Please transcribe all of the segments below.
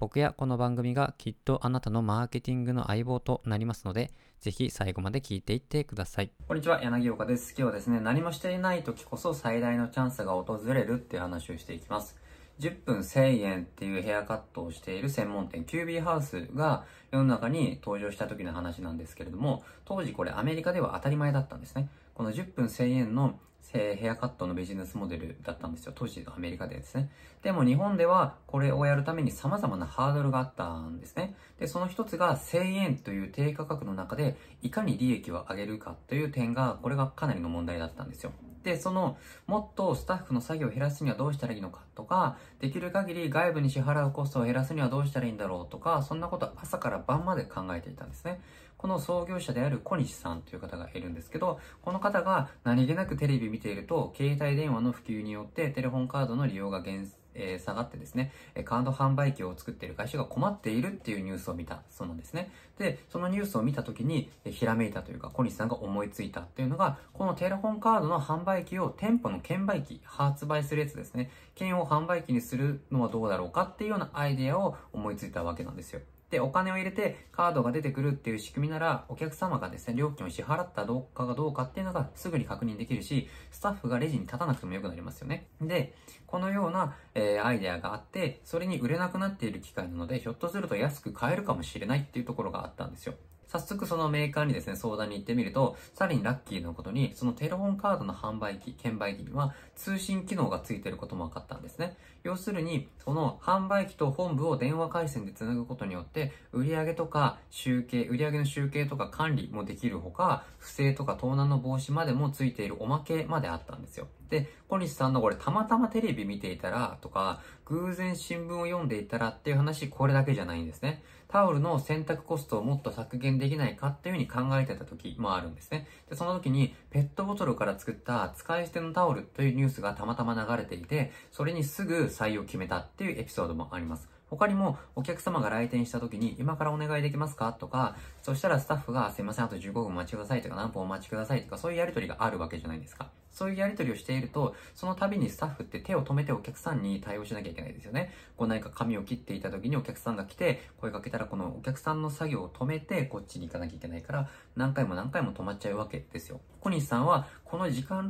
僕やこの番組がきっとあなたのマーケティングの相棒となりますので、ぜひ最後まで聞いていってください。こんにちは、柳岡です。今日はですね、何もしていない時こそ最大のチャンスが訪れるっていう話をしていきます。10分1000円っていうヘアカットをしている専門店、キュービーハウスが世の中に登場した時の話なんですけれども、当時これアメリカでは当たり前だったんですね。この10分1000円のヘアカットのビジネスモデルだったんですよ。当時のアメリカでですね。でも日本ではこれをやるために様々なハードルがあったんですね。で、その一つが1000円という低価格の中でいかに利益を上げるかという点が、これがかなりの問題だったんですよ。で、その、もっとスタッフの作業を減らすにはどうしたらいいのかとか、できる限り外部に支払うコストを減らすにはどうしたらいいんだろうとか、そんなこと朝から晩まで考えていたんですね。この創業者である小西さんという方がいるんですけど、この方が何気なくテレビ見ていると、携帯電話の普及によってテレホンカードの利用が減えー、下がってですね、カード販売機を作っている会社が困っているっていうニュースを見たそうなんですね。で、そのニュースを見た時に、えひらめいたというか、小西さんが思いついたっていうのが、このテレホンカードの販売機を店舗の券売機、発売するやつですね、券を販売機にするのはどうだろうかっていうようなアイデアを思いついたわけなんですよ。で、お金を入れてカードが出てくるっていう仕組みなら、お客様がですね、料金を支払ったどうかがどうかっていうのがすぐに確認できるし、スタッフがレジに立たなくても良くなりますよね。で、このような、えー、アイデアがあって、それに売れなくなっている機械なので、ひょっとすると安く買えるかもしれないっていうところがあったんですよ。早速そのメーカーにですね、相談に行ってみると、さらにラッキーなことに、そのテレフォンカードの販売機、券売機には通信機能がついていることも分かったんですね。要するに、その販売機と本部を電話回線でつなぐことによって、売上とか集計、売上の集計とか管理もできるほか、不正とか盗難の防止までもついているおまけまであったんですよ。で、小西さんのこれたまたまテレビ見ていたらとか、偶然新聞を読んでいたらっていう話、これだけじゃないんですね。タオルの洗濯コストをもっと削減できないかっていうふうに考えてた時もあるんですね。で、その時にペットボトルから作った使い捨てのタオルというニュースがたまたま流れていて、それにすぐ採用を決めたっていうエピソードもあります。他にもお客様が来店した時に今からお願いできますか？とか、そしたらスタッフがすいません、あと15分お待ちくださいとか何分お待ちくださいとかそういうやりとりがあるわけじゃないですか。そういうやりとりをしていると、その度にスタッフって手を止めてお客さんに対応しなきゃいけないですよね。こう何か髪を切っていた時にお客さんが来て、声かけたらこのお客さんの作業を止めてこっちに行かなきゃいけないから、何回も何回も止まっちゃうわけですよ。小西さんはこの時間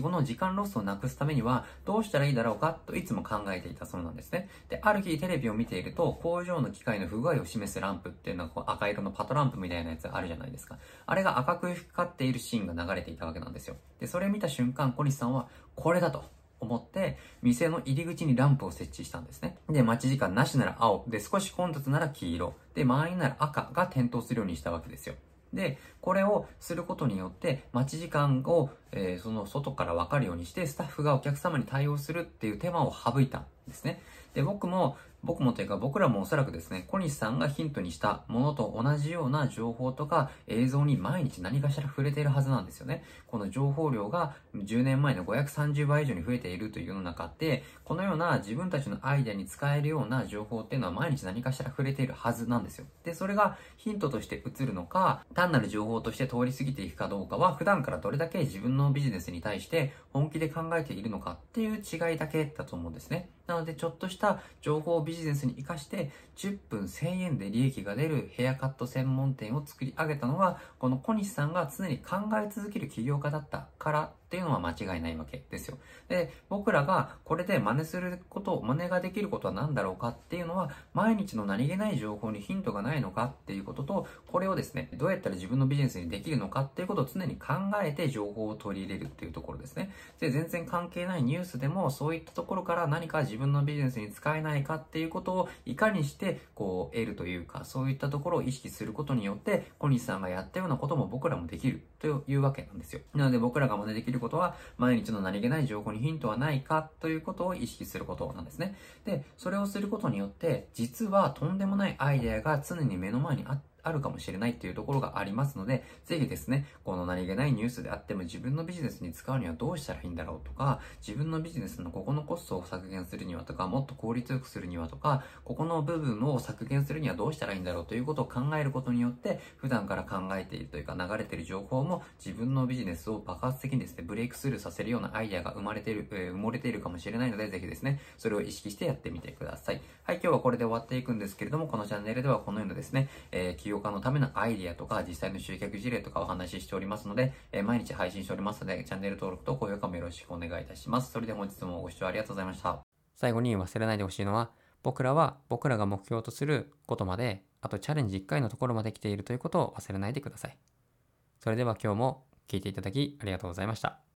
この時間ロスをなくすためにはどうしたらいいだろうかといつも考えていたそうなんですね。で、ある日テレビを見ていると工場の機械の不具合を示すランプっていうのはこう赤色のパトランプみたいなやつあるじゃないですか。あれが赤く光っているシーンが流れていたわけなんですよ。で、それを見た瞬間、小西さんはこれだと。思って、店の入り口にランプを設置したんですね。で、待ち時間なしなら青、で、少し混雑なら黄色、で、満員なら赤が点灯するようにしたわけですよ。で、これをすることによって、待ち時間を、えー、その外から分かるようにして、スタッフがお客様に対応するっていう手間を省いたんですね。で、僕も、僕もというか僕らもおそらくですね、小西さんがヒントにしたものと同じような情報とか映像に毎日何かしら触れているはずなんですよね。この情報量が10年前の530倍以上に増えているという世の中で、このような自分たちのアイデアに使えるような情報っていうのは毎日何かしら触れているはずなんですよ。で、それがヒントとして映るのか、単なる情報として通り過ぎていくかどうかは、普段からどれだけ自分のビジネスに対して本気で考えているのかっていう違いだけだと思うんですね。なので、ちょっとした情報ビジネスに活かして、10分1000円で利益が出るヘアカット専門店を作り上げたのは、この小西さんが常に考え続ける起業家だったからっていうのは間違いないわけですよ。で、僕らがこれで真似すること、真似ができることは何だろうかっていうのは、毎日の何気ない情報にヒントがないのかっていうことと、これをですね、どうやったら自分のビジネスにできるのかっていうことを常に考えて情報を取り入れるっていうところですね。で、全然関係ないニュースでも、そういったところから何か自分のビジネスに使えないかっていうことをいかにして、こう、得るというか、そういったところを意識することによって、小西さんがやったようなことも僕らもできるというわけなんですよ。なので僕らが真似できるることは、毎日の何気ない情報にヒントはないかということを意識することなんですね。で、それをすることによって、実はとんでもないアイデアが常に目の前にあって、あるかもしれないっていうところがありますので、ぜひですね、この何気ないニュースであっても自分のビジネスに使うにはどうしたらいいんだろうとか、自分のビジネスのここのコストを削減するにはとか、もっと効率よくするにはとか、ここの部分を削減するにはどうしたらいいんだろうということを考えることによって、普段から考えているというか流れている情報も自分のビジネスを爆発的にですね、ブレイクスルーさせるようなアイデアが生まれている、えー、埋もれているかもしれないので、ぜひですね、それを意識してやってみてください。はい、今日はこれで終わっていくんですけれども、このチャンネルではこのようなですね、えー、起業家のためのアイディアとか実際の集客事例とかお話ししておりますので、えー、毎日配信しておりますので、チャンネル登録と高評価もよろしくお願いいたします。それでは本日もご視聴ありがとうございました。最後に忘れないでほしいのは、僕らは僕らが目標とすることまで、あとチャレンジ1回のところまで来ているということを忘れないでください。それでは今日も聞いていただきありがとうございました。